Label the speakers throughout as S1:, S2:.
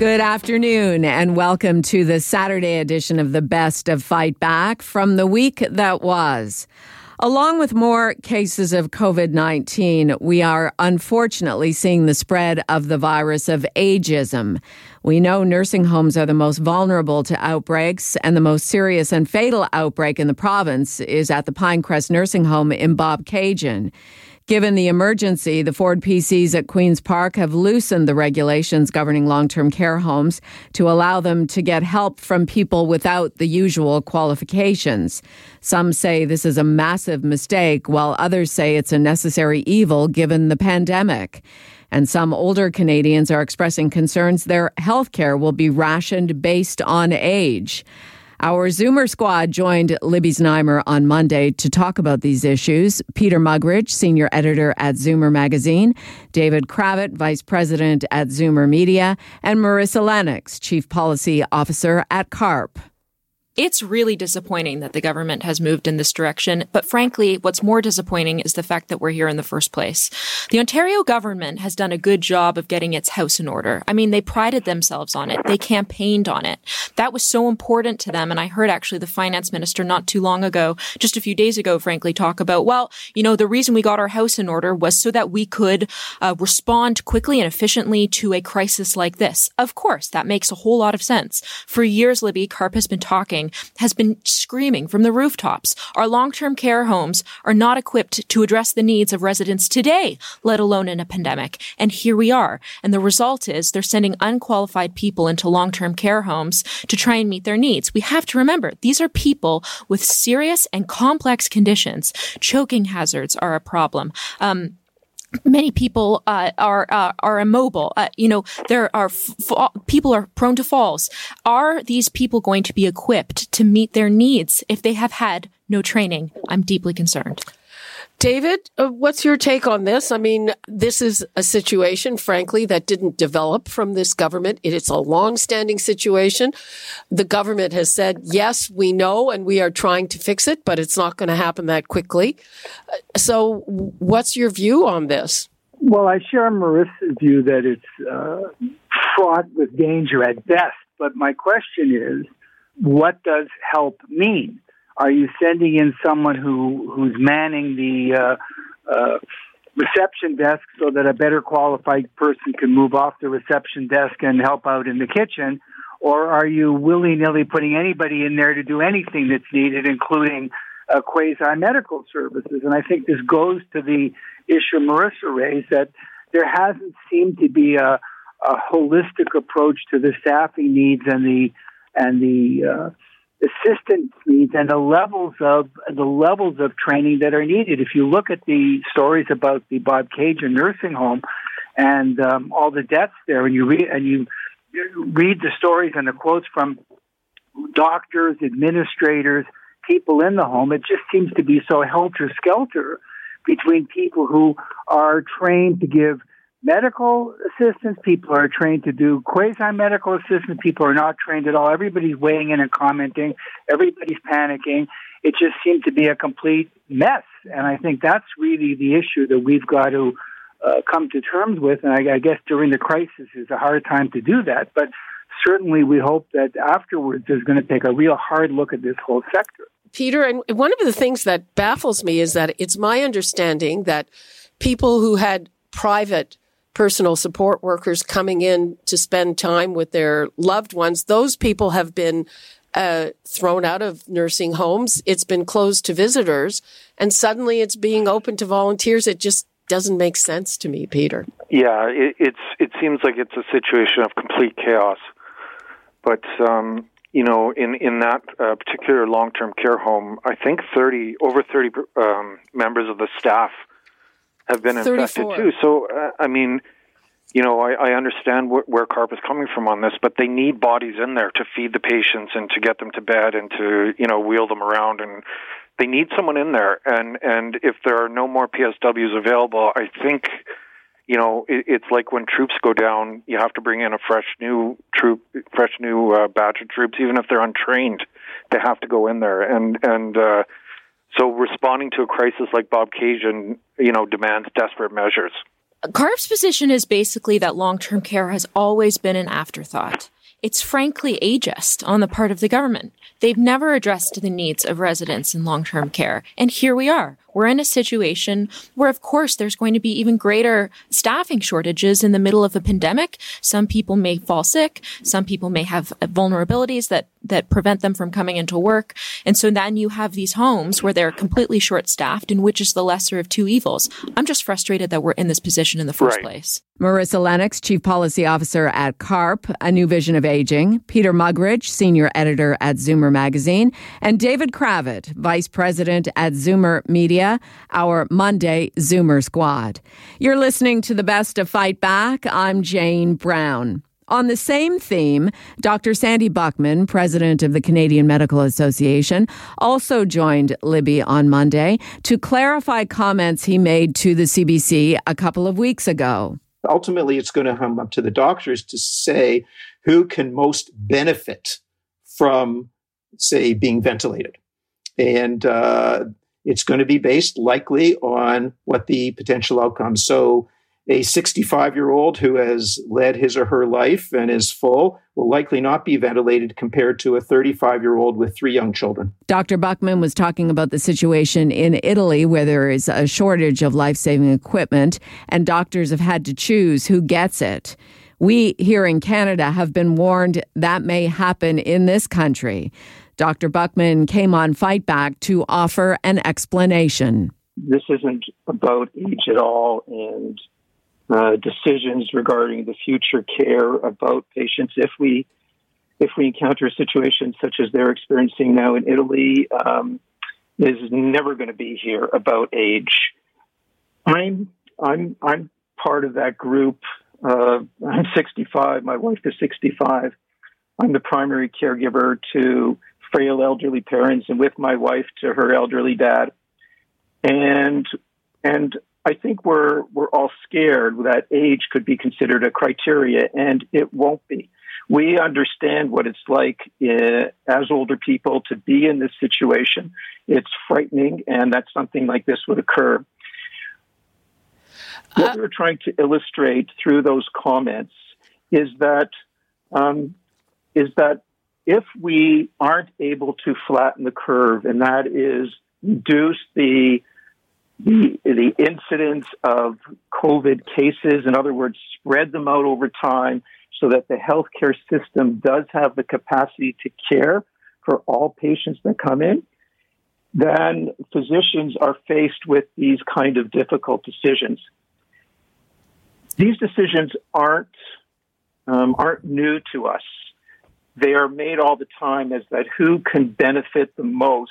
S1: Good afternoon, and welcome to the Saturday edition of the Best of Fight Back from the week that was. Along with more cases of COVID 19, we are unfortunately seeing the spread of the virus of ageism. We know nursing homes are the most vulnerable to outbreaks, and the most serious and fatal outbreak in the province is at the Pinecrest Nursing Home in Bobcaygeon. Given the emergency, the Ford PCs at Queen's Park have loosened the regulations governing long term care homes to allow them to get help from people without the usual qualifications. Some say this is a massive mistake, while others say it's a necessary evil given the pandemic. And some older Canadians are expressing concerns their health care will be rationed based on age. Our Zoomer squad joined Libby Znaimer on Monday to talk about these issues. Peter Muggeridge, senior editor at Zoomer Magazine, David Cravit, vice president at Zoomer Media, and Marissa Lennox, chief policy officer at CARP.
S2: It's really disappointing that the government has moved in this direction, but frankly, what's more disappointing is the fact that we're here in the first place. The Ontario government has done a good job of getting its house in order. I mean, they prided themselves on it. They campaigned on it. That was so important to them. And I heard actually the finance minister not too long ago, just a few days ago, frankly, talk about, well, you know, the reason we got our house in order was so that we could uh, respond quickly and efficiently to a crisis like this. Of course, that makes a whole lot of sense. For years, Libby, CARP has been talking has been screaming from the rooftops. Our long-term care homes are not equipped to address the needs of residents today, let alone in a pandemic. And here we are. And the result is they're sending unqualified people into long-term care homes to try and meet their needs. We have to remember these are people with serious and complex conditions. Choking hazards are a problem. Um, many people uh, are uh, are immobile. Uh, you know, there are people are prone to falls. Are these people going to be equipped to meet their needs if they have had no training? I'm deeply concerned.
S3: David, uh, what's your take on this? I mean, this is a situation, frankly, that didn't develop from this government. It's a long-standing situation. The government has said, yes, we know and we are trying to fix it, but it's not going to happen that quickly. Uh, so what's your view on this?
S4: Well, I share Marissa's view that it's uh, fraught with danger at best. But my question is, what does help mean? Are you sending in someone who who's manning the uh, uh, reception desk so that a better qualified person can move off the reception desk and help out in the kitchen? Or are you willy nilly putting anybody in there to do anything that's needed, including uh, quasi medical services? And I think this goes to the issue Marissa raised that there hasn't seemed to be a, a holistic approach to the staffing needs and the and the uh, assistance needs and the levels of the levels of training that are needed. If you look at the stories about the Bobcaygeon nursing home and um, all the deaths there, and you read and you read the stories and the quotes from doctors, administrators, people in the home, it just seems to be so helter skelter between people who are trained to give medical assistance. People are trained to do quasi medical assistance. People are not trained at all. Everybody's weighing in and commenting. Everybody's panicking. It just seemed to be a complete mess. And I think that's really the issue that we've got to uh, come to terms with. And I, I guess during the crisis is a hard time to do that. But certainly we hope that afterwards there's going to take a real hard look at this whole sector.
S3: Peter, and one of the things that baffles me is that it's my understanding that people who had private personal support workers coming in to spend time with their loved ones. Those people have been uh, thrown out of nursing homes. It's been closed to visitors, and suddenly it's being open to volunteers. It just doesn't make sense to me, Peter.
S5: Yeah, it, it's it seems like it's a situation of complete chaos. But um, you know, in in that uh, particular long term care home, I think thirty over thirty um, members of the staff have been 34. infected too. So, uh, I mean, you know, I, I understand wh- where CARP is coming from on this, but they need bodies in there to feed the patients and to get them to bed and to, you know, wheel them around and they need someone in there. And, and if there are no more PSWs available, I think, you know, it, it's like when troops go down, you have to bring in a fresh new troop, fresh new uh, batch of troops, even if they're untrained, they have to go in there. And, and, uh, so responding to a crisis like Bobcaygeon, you know, demands desperate measures.
S2: CARP's position is basically that long term care has always been an afterthought. It's frankly ageist on the part of the government. They've never addressed the needs of residents in long term care. And here we are. We're in a situation where, of course, there's going to be even greater staffing shortages in the middle of a pandemic. Some people may fall sick. Some people may have vulnerabilities that, that prevent them from coming into work. And so then you have these homes where they're completely short staffed and which is the lesser of two evils. I'm just frustrated that we're in this position in the first right. place.
S1: Marissa Lennox, Chief Policy Officer at CARP, A New Vision of Aging, Peter Muggeridge, Senior Editor at Zoomer Magazine, and David Cravit, Vice President at Zoomer Media Media, our Monday Zoomer Squad. You're listening to the best of Fight Back. I'm Jane Brown. On the same theme, Dr. Sandy Buchman, president of the Canadian Medical Association, also joined Libby on Monday to clarify comments he made to the CBC a couple of weeks ago.
S6: Ultimately, it's going to come up to the doctors to say who can most benefit from, say, being ventilated. And uh, it's going to be based likely on what the potential outcomes. So, a 65 year old who has led his or her life and is full will likely not be ventilated compared to a 35 year old with three young children.
S1: Dr. Buchman was talking about the situation in Italy where there is a shortage of life saving equipment and doctors have had to choose who gets it. We here in Canada have been warned that may happen in this country. Dr. Buchman came on Fight Back to offer an explanation.
S7: This isn't about age at all and uh, decisions regarding the future care about patients. If we if we encounter a situation such as they're experiencing now in Italy, um, is never going to be here about age. I'm I'm I'm part of that group. Uh, I'm 65. My wife is 65. I'm the primary caregiver to frail elderly parents and with my wife to her elderly dad. And and I think we're we're all scared that age could be considered a criteria, and it won't be. We understand what it's like uh, as older people to be in this situation. It's frightening, and that something like this would occur. What uh, we're trying to illustrate through those comments is that um, is that if we aren't able to flatten the curve, and that is reduce the the, the incidence of COVID cases, in other words, spread them out over time so that the healthcare system does have the capacity to care for all patients that come in, then physicians are faced with these kind of difficult decisions. These decisions aren't um, aren't new to us they are made all the time as that who can benefit the most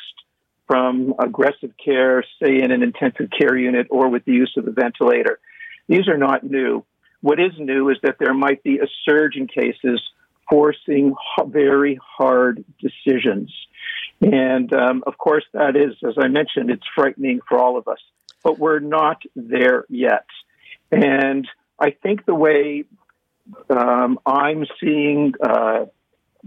S7: from aggressive care, say in an intensive care unit or with the use of a ventilator. These are not new. What is new is that there might be a surge in cases forcing very hard decisions. And um, of course, that is, as I mentioned, it's frightening for all of us. But we're not there yet. And I think the way um, I'm seeing uh,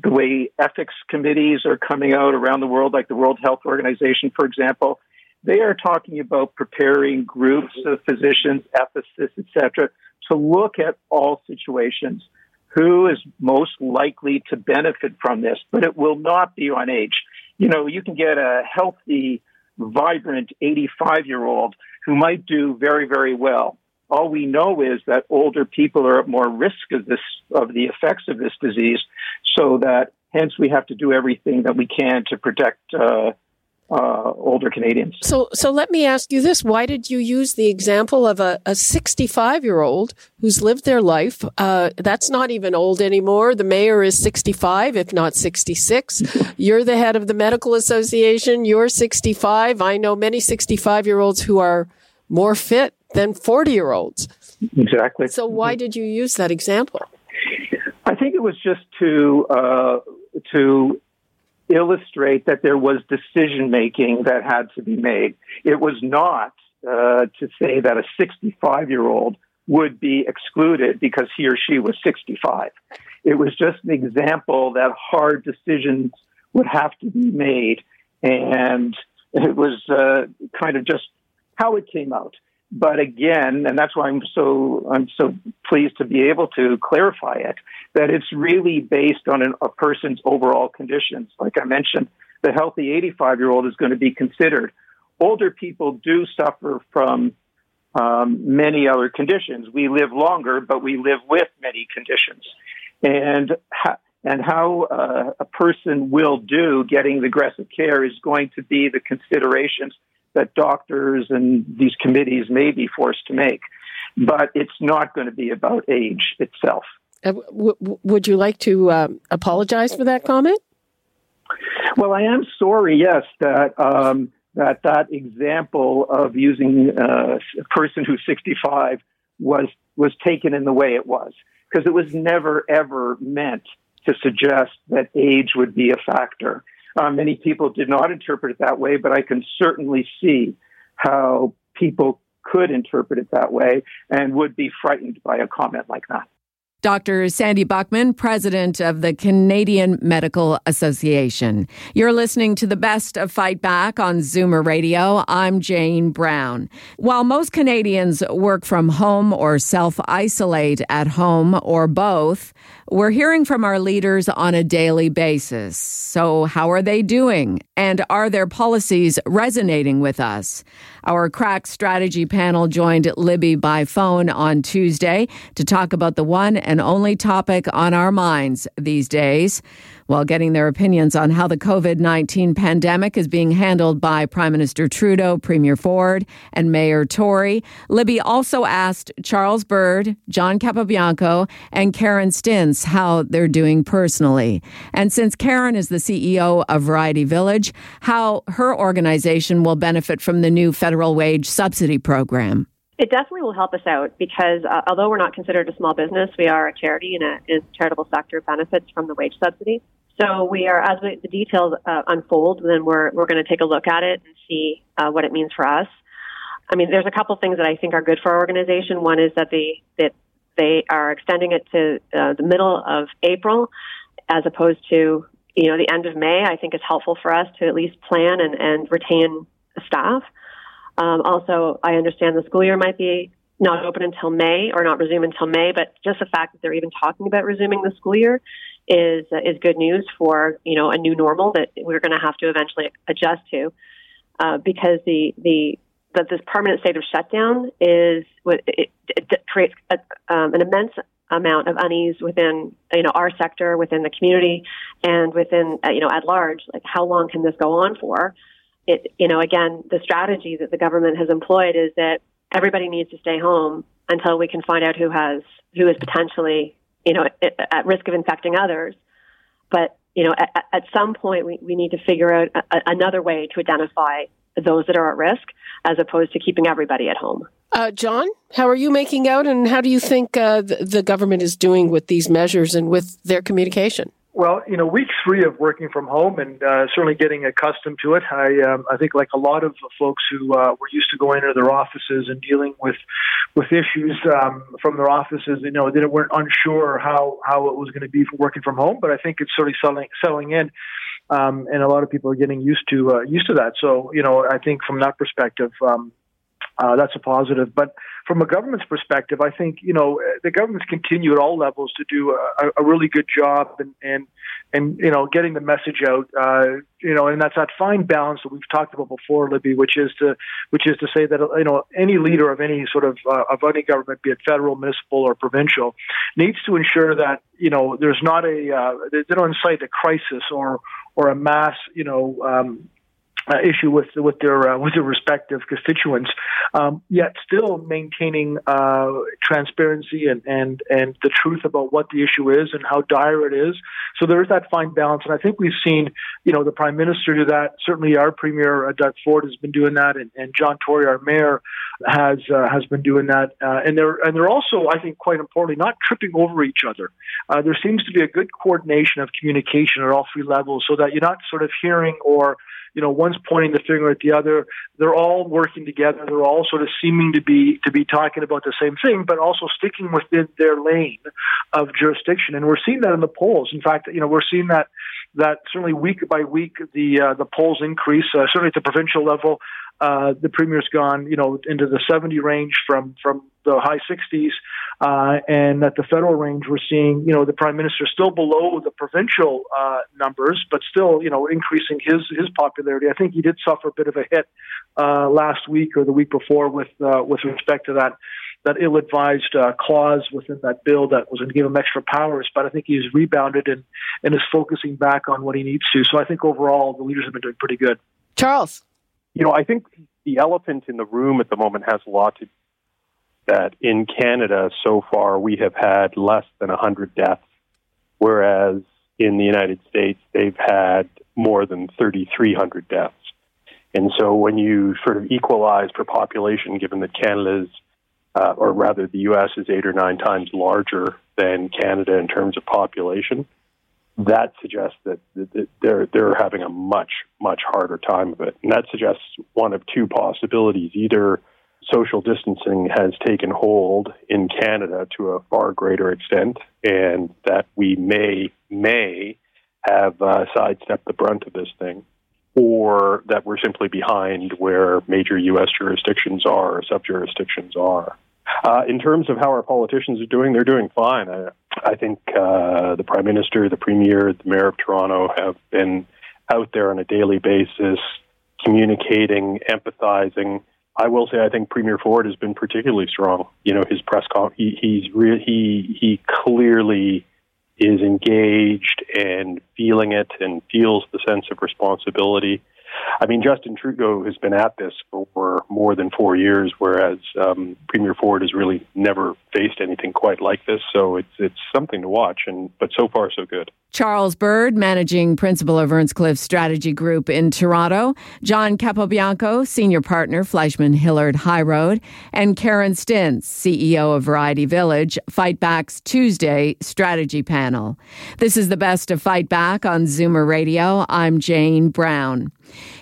S7: the way ethics committees are coming out around the world, like the World Health Organization, for example, they are talking about preparing groups of physicians, ethicists, etc., to look at all situations. Who is most likely to benefit from this? But it will not be on age. You know, you can get a healthy, vibrant 85 year old who might do very, very well all we know is that older people are at more risk of this of the effects of this disease, so that hence we have to do everything that we can to protect uh, uh, older Canadians.
S3: So, so let me ask you this: Why did you use the example of a 65 year old who's lived their life? Uh, that's not even old anymore. The mayor is 65, if not 66. You're the head of the medical association. You're 65. I know many 65 year olds who are more fit than 40 year olds.
S7: Exactly.
S3: So why did you use that example?
S7: Think it was just to uh, to illustrate that there was decision making that had to be made. It was not uh, to say that a 65 year old would be excluded because he or she was 65. It was just an example that hard decisions would have to be made, and it was uh, kind of just how it came out. But again, and that's why I'm so I'm so pleased to be able to clarify it that it's really based on an, a person's overall conditions. Like I mentioned, the healthy 85 year old is going to be considered. Older people do suffer from um, many other conditions. We live longer, but we live with many conditions, and ha- and how uh, a person will do getting the aggressive care is going to be the considerations that doctors and these committees may be forced to make. But it's not going to be about age itself.
S3: Uh, w- w- would you like to uh, apologize for that comment?
S7: Well, I am sorry, yes, that um, that that example of using uh, a person who's 65 was was taken in the way it was, because it was never ever meant to suggest that age would be a factor. Uh, many people did not interpret it that way, but I can certainly see how people could interpret it that way and would be frightened by a comment like that.
S1: Dr. Sandy Buchman, president of the Canadian Medical Association. You're listening to the best of Fight Back on Zoomer Radio. I'm Jane Brown. While most Canadians work from home or self isolate at home or both, we're hearing from our leaders on a daily basis. So, how are they doing? And are their policies resonating with us? Our crack strategy panel joined Libby by phone on Tuesday to talk about the one and only topic on our minds these days while getting their opinions on how the COVID 19 pandemic is being handled by Prime Minister Trudeau, Premier Ford, and Mayor Tory. Libby also asked Charles Bird, John Capobianco, and Karen Stintz how they're doing personally. And since Karen is the CEO of Variety Village, how her organization will benefit from the new federal wage subsidy program.
S8: It definitely will help us out because uh, although we're not considered a small business, we are a charity and a, a charitable sector benefits from the wage subsidy. So we are, as we, the details uh, unfold, then we're we're going to take a look at it and see uh, what it means for us. I mean, there's a couple things that I think are good for our organization. One is that they that they are extending it to uh, the middle of April, as opposed to you know the end of May. I think is helpful for us to at least plan and, and retain staff. Um, also, I understand the school year might be not open until May or not resume until May, but just the fact that they're even talking about resuming the school year is uh, is good news for you know a new normal that we're going to have to eventually adjust to, uh, because the the that this permanent state of shutdown is it, it creates a, um, an immense amount of unease within you know our sector, within the community, and within uh, you know at large. Like how long can this go on for? It you know again the strategy that the government has employed is that everybody needs to stay home until we can find out who has who is potentially you know, at, at risk of infecting others. But, you know, at, at some point we, we need to figure out a, another way to identify those that are at risk as opposed to keeping everybody at home.
S3: Uh, John, how are you making out and how do you think uh, the, the government is doing with these measures and with their communication?
S9: Well, you know, week three of working from home and uh, certainly getting accustomed to it. I, um, I think, like a lot of folks who uh, were used to going into their offices and dealing with with issues um, from their offices, you know, they weren't unsure how how it was going to be for working from home. But I think it's sort of selling settling in, um, and a lot of people are getting used to uh, used to that. So, you know, I think from that perspective, um, uh, that's a positive. But from a government's perspective, I think you know the governments continue at all levels to do a, a really good job and and and you know getting the message out. Uh, you know, and that's that fine balance that we've talked about before, Libby, which is to which is to say that you know any leader of any sort of uh, of any government, be it federal, municipal, or provincial, needs to ensure that you know there's not a uh, they don't incite a crisis or or a mass you know um, uh, issue with with their uh, with their respective constituents, um, yet still maintaining uh, transparency and, and and the truth about what the issue is and how dire it is. So there is that fine balance, and I think we've seen, you know, the prime minister do that. Certainly, our premier uh, Doug Ford has been doing that, and, and John Tory, our mayor, has uh, has been doing that. Uh, and they're and they're also, I think, quite importantly, not tripping over each other. there seems to be a good coordination of communication at all three levels, so that you're not sort of hearing or you know, one's pointing the finger at the other. They're all working together. They're all sort of seeming to be to be talking about the same thing, but also sticking within their lane of jurisdiction. And we're seeing that in the polls. In fact, you know, we're seeing that that certainly week by week the uh, the polls increase. Uh, certainly at the provincial level, uh, the premier's gone, you know, into the 70 range from from the high 60s, uh, and at the federal range, we're seeing, you know, the prime minister still below the provincial uh, numbers, but still, you know, increasing his his popularity. I think he did suffer a bit of a hit uh, last week or the week before with uh, with respect to that that ill-advised uh, clause within that bill that was going to give him extra powers. But I think he's rebounded and and is focusing back on what he needs to. So I think overall, the leaders have been doing pretty good.
S3: Charles,
S10: you know, I think the elephant in the room at the moment has a lot to that in Canada so far we have had less than 100 deaths, whereas in the United States they've had more than 3,300 deaths. And so when you sort of equalize for population, given that Canada's, uh, or rather the U.S. is eight or nine times larger than Canada in terms of population, that suggests that, that they're they're having a much much harder time of it, and that suggests one of two possibilities: either social distancing has taken hold in Canada to a far greater extent, and that we may may have uh, sidestepped the brunt of this thing, or that we're simply behind where major U.S. jurisdictions are or sub jurisdictions are. Uh, in terms of how our politicians are doing, they're doing fine. I, I think uh, the prime minister, the premier, the mayor of Toronto have been out there on a daily basis, communicating, empathizing. I will say, I think Premier Ford has been particularly strong. You know, his press con he, he's re- he he clearly is engaged and feeling it and feels the sense of responsibility. I mean, Justin Trudeau has been at this for more than four years, whereas um, Premier Ford has really never faced anything quite like this. So it's it's something to watch, and but so far so good.
S1: Charles Bird, managing principal of Earnscliffe Strategy Group in Toronto, John Capobianco, senior partner, Fleishman Hillard High Road, and Karen Stintz, CEO of Variety Village, Fight Back's Tuesday strategy panel. This is the best of Fight Back on Zoomer Radio. I'm Jane Brown.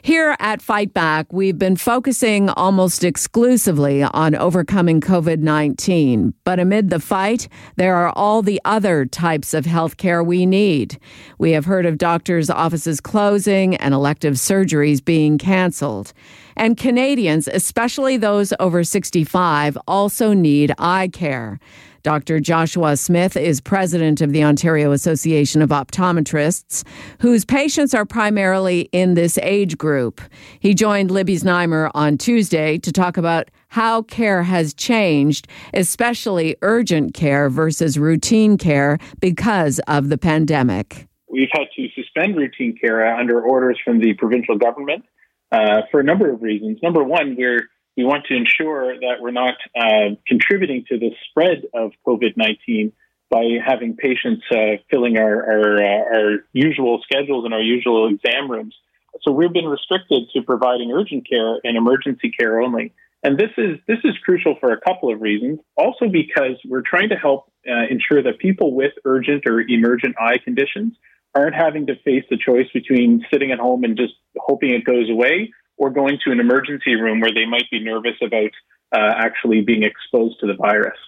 S1: Here at Fight Back, we've been focusing almost exclusively on overcoming COVID 19. But amid the fight, there are all the other types of health care we need. We have heard of doctors' offices closing and elective surgeries being canceled. And Canadians, especially those over 65, also need eye care. Dr. Joshua Smith is president of the Ontario Association of Optometrists, whose patients are primarily in this age group. He joined Libby Znaimer on Tuesday to talk about how care has changed, especially urgent care versus routine care because of the pandemic.
S11: We've had to suspend routine care under orders from the provincial government uh, for a number of reasons. Number one, we're we want to ensure that we're not uh, contributing to the spread of COVID 19 by having patients uh, filling our, our, uh, our, usual schedules and our usual exam rooms. So we've been restricted to providing urgent care and emergency care only. And this is this is crucial for a couple of reasons. Also because we're trying to help uh, ensure that people with urgent or emergent eye conditions aren't having to face the choice between sitting at home and just hoping it goes away or going to an emergency room where they might be nervous about uh, actually being exposed to the virus.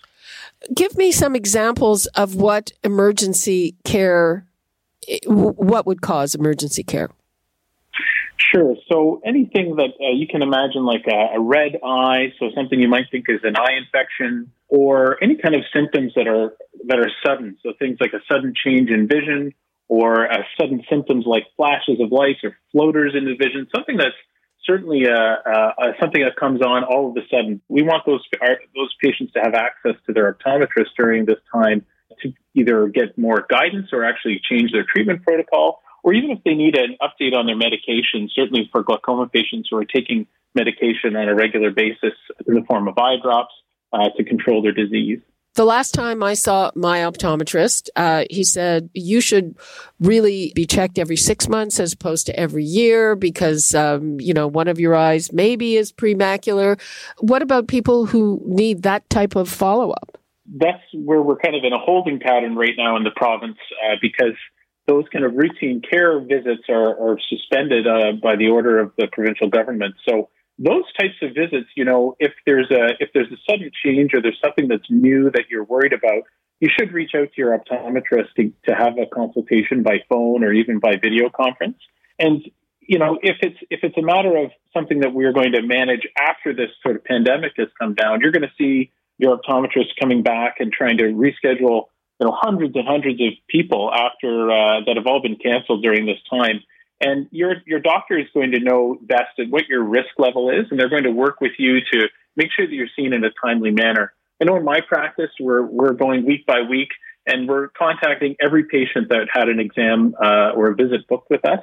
S3: Give me some examples of what emergency care, what would cause emergency care.
S11: Sure. So anything that uh, you can imagine, like a, a, red eye, so something you might think is an eye infection, or any kind of symptoms that are that are sudden. So things like a sudden change in vision, or uh, sudden symptoms like flashes of light or floaters in the vision. Something that's certainly uh, uh, uh, something that comes on all of a sudden. We want those our, those patients to have access to their optometrist during this time to either get more guidance or actually change their treatment protocol, or even if they need an update on their medication, certainly for glaucoma patients who are taking medication on a regular basis in the form of eye drops uh, to control their disease.
S3: The last time I saw my optometrist, uh, he said you should really be checked every six months as opposed to every year because, um, you know, one of your eyes maybe is premacular. What about people who need that type of follow up?
S11: That's where we're kind of in a holding pattern right now in the province uh, because those kind of routine care visits are, are suspended uh, by the order of the provincial government. So those types of visits, you know, if there's a if there's a sudden change or there's something that's new that you're worried about, you should reach out to your optometrist to, to have a consultation by phone or even by video conference. And you know, if it's if it's a matter of something that we're going to manage after this sort of pandemic has come down, you're going to see your optometrist coming back and trying to reschedule you know hundreds and hundreds of people after uh, that have all been canceled during this time and your your doctor is going to know best what your risk level is, and they're going to work with you to make sure that you're seen in a timely manner. I know in my practice, we're we're going week by week, and we're contacting every patient that had an exam uh, or a visit booked with us,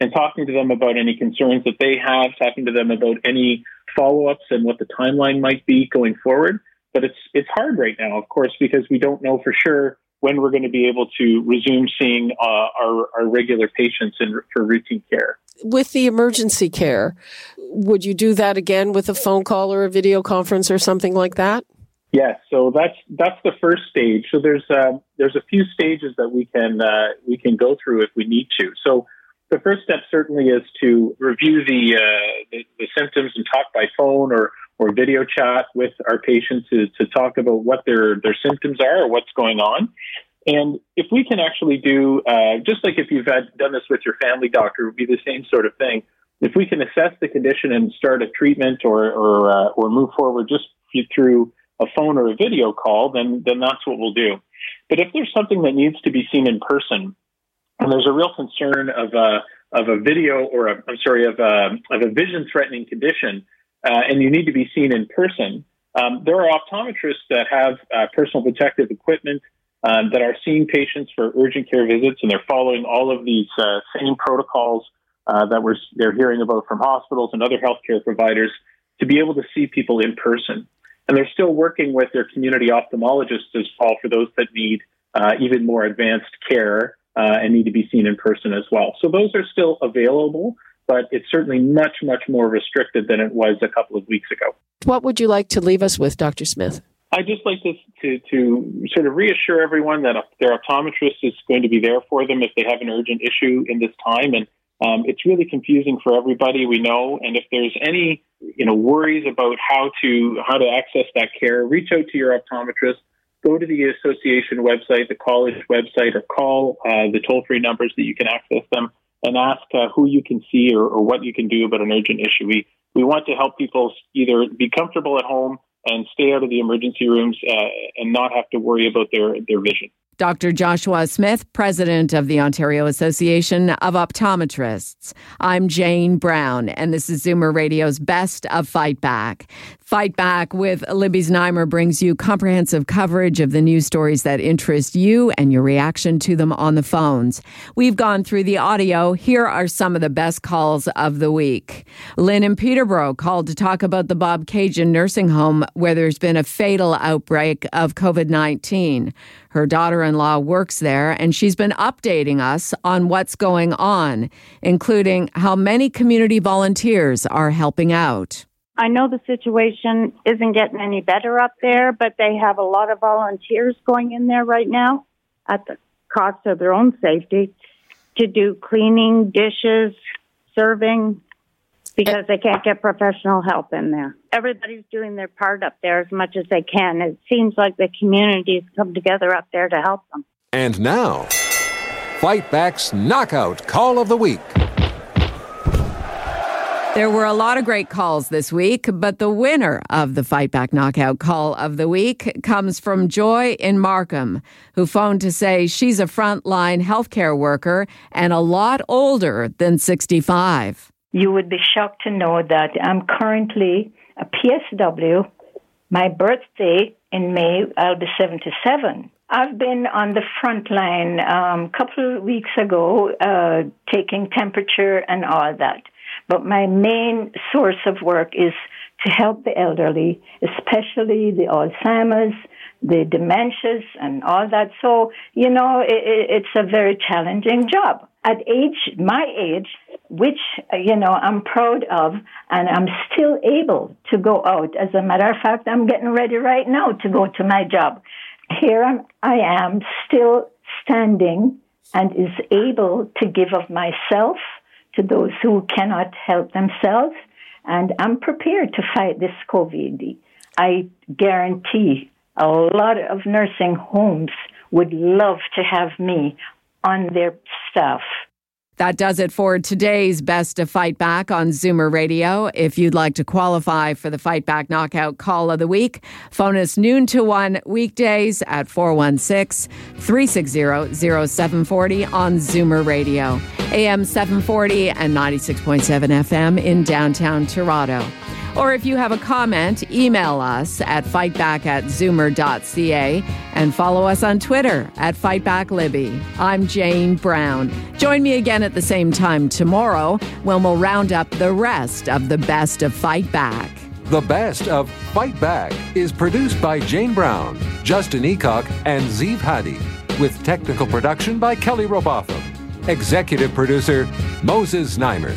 S11: and talking to them about any concerns that they have, talking to them about any follow ups and what the timeline might be going forward. But it's it's hard right now, of course, because we don't know for sure when we're going to be able to resume seeing uh, our, our regular patients in, for routine care.
S3: With the emergency care, would you do that again with a phone call or a video conference or something like that?
S11: Yes, so that's that's the first stage. So there's uh, there's a few stages that we can uh, we can go through if we need to. So the first step certainly is to review the, uh, the, the symptoms and talk by phone or or video chat with our patients to, to talk about what their, their symptoms are or what's going on. And if we can actually do, uh, just like if you've had, done this with your family doctor, it would be the same sort of thing. If we can assess the condition and start a treatment or or, uh, or move forward just through a phone or a video call, then then that's what we'll do. But if there's something that needs to be seen in person, and there's a real concern of a of a video or a, I'm sorry of a, of a vision threatening condition, uh, and you need to be seen in person. Um, there are optometrists that have uh, personal protective equipment um, that are seeing patients for urgent care visits, and they're following all of these uh, same protocols uh, that we're they're hearing about from hospitals and other healthcare providers to be able to see people in person. And they're still working with their community ophthalmologists as well for those that need uh, even more advanced care and need to be seen in person as well. So those are still available but it's certainly much, much more restricted than it was a couple of weeks ago.
S3: What would you like to leave us with, Dr. Smith?
S11: I'd just like to, to, to sort of reassure everyone that their optometrist is going to be there for them if they have an urgent issue in this time. And um, it's really confusing for everybody we know. And if there's any you know worries about how to how to access that care, reach out to your optometrist. Go to the association website, the college website, or call uh, the toll free numbers that you can access them and ask uh, who you can see or, or, what you can do about an urgent issue. We we want to help people either be comfortable at home and stay out of the emergency rooms uh, and not have to worry about their their vision.
S1: Dr. Joshua Smith, president of the Ontario Association of Optometrists. I'm Jane Brown, and this is Zoomer Radio's Best of Fight Back. Fight Back with Libby Znaimer brings you comprehensive coverage of the news stories that interest you and your reaction to them on the phones. We've gone through the audio. Here are some of the best calls of the week. Lynn and Peterborough called to talk about the Bobcaygeon nursing home where there's been a fatal outbreak of COVID 19. Her daughter in law works there, and she's been updating us on what's going on, including how many community volunteers are helping out.
S12: I know the situation isn't getting any better up there, but they have a lot of volunteers going in there right now at the cost of their own safety to do cleaning, dishes, serving, because they can't get professional help in there. Everybody's doing their part up there as much as they can. It seems like the communities come together up there to help them.
S13: And now, Fight Back's Knockout Call of the Week.
S1: There were a lot of great calls this week, but the winner of the Fight Back Knockout Call of the Week comes from Joy in Markham, who phoned to say she's a frontline healthcare worker and a lot older than 65.
S14: You would be shocked to know that I'm currently a PSW. My birthday in May, I'll be 77. I've been on the front line a um, couple of weeks ago, uh, taking temperature and all that. But my main source of work is to help the elderly, especially the Alzheimer's, the dementias, and all that. So, you know, it, it's a very challenging job. At age, my age, which, you know, I'm proud of, and I'm still able to go out. As a matter of fact, I'm getting ready right now to go to my job here I'm, I am still standing and is able to give of myself to those who cannot help themselves. And I'm prepared to fight this COVID. I guarantee a lot of nursing homes would love to have me on their staff.
S1: That does it for today's Best to Fight Back on Zoomer Radio. If you'd like to qualify for the Fight Back Knockout Call of the Week, phone us noon to 1 weekdays at 416 360 0740 on Zoomer Radio, AM 740 and 96.7 FM in downtown Toronto. Or if you have a comment, email us at fightback at zoomer.ca and follow us on Twitter at FightbackLibby. I'm Jane Brown. Join me again at the same time tomorrow when we'll round up the rest of the best of Fight Back.
S13: The best of Fight Back is produced by Jane Brown, Justin Eacock, and Zeev Hadi, with technical production by Kelly Robotham. Executive producer Moses Znaimer.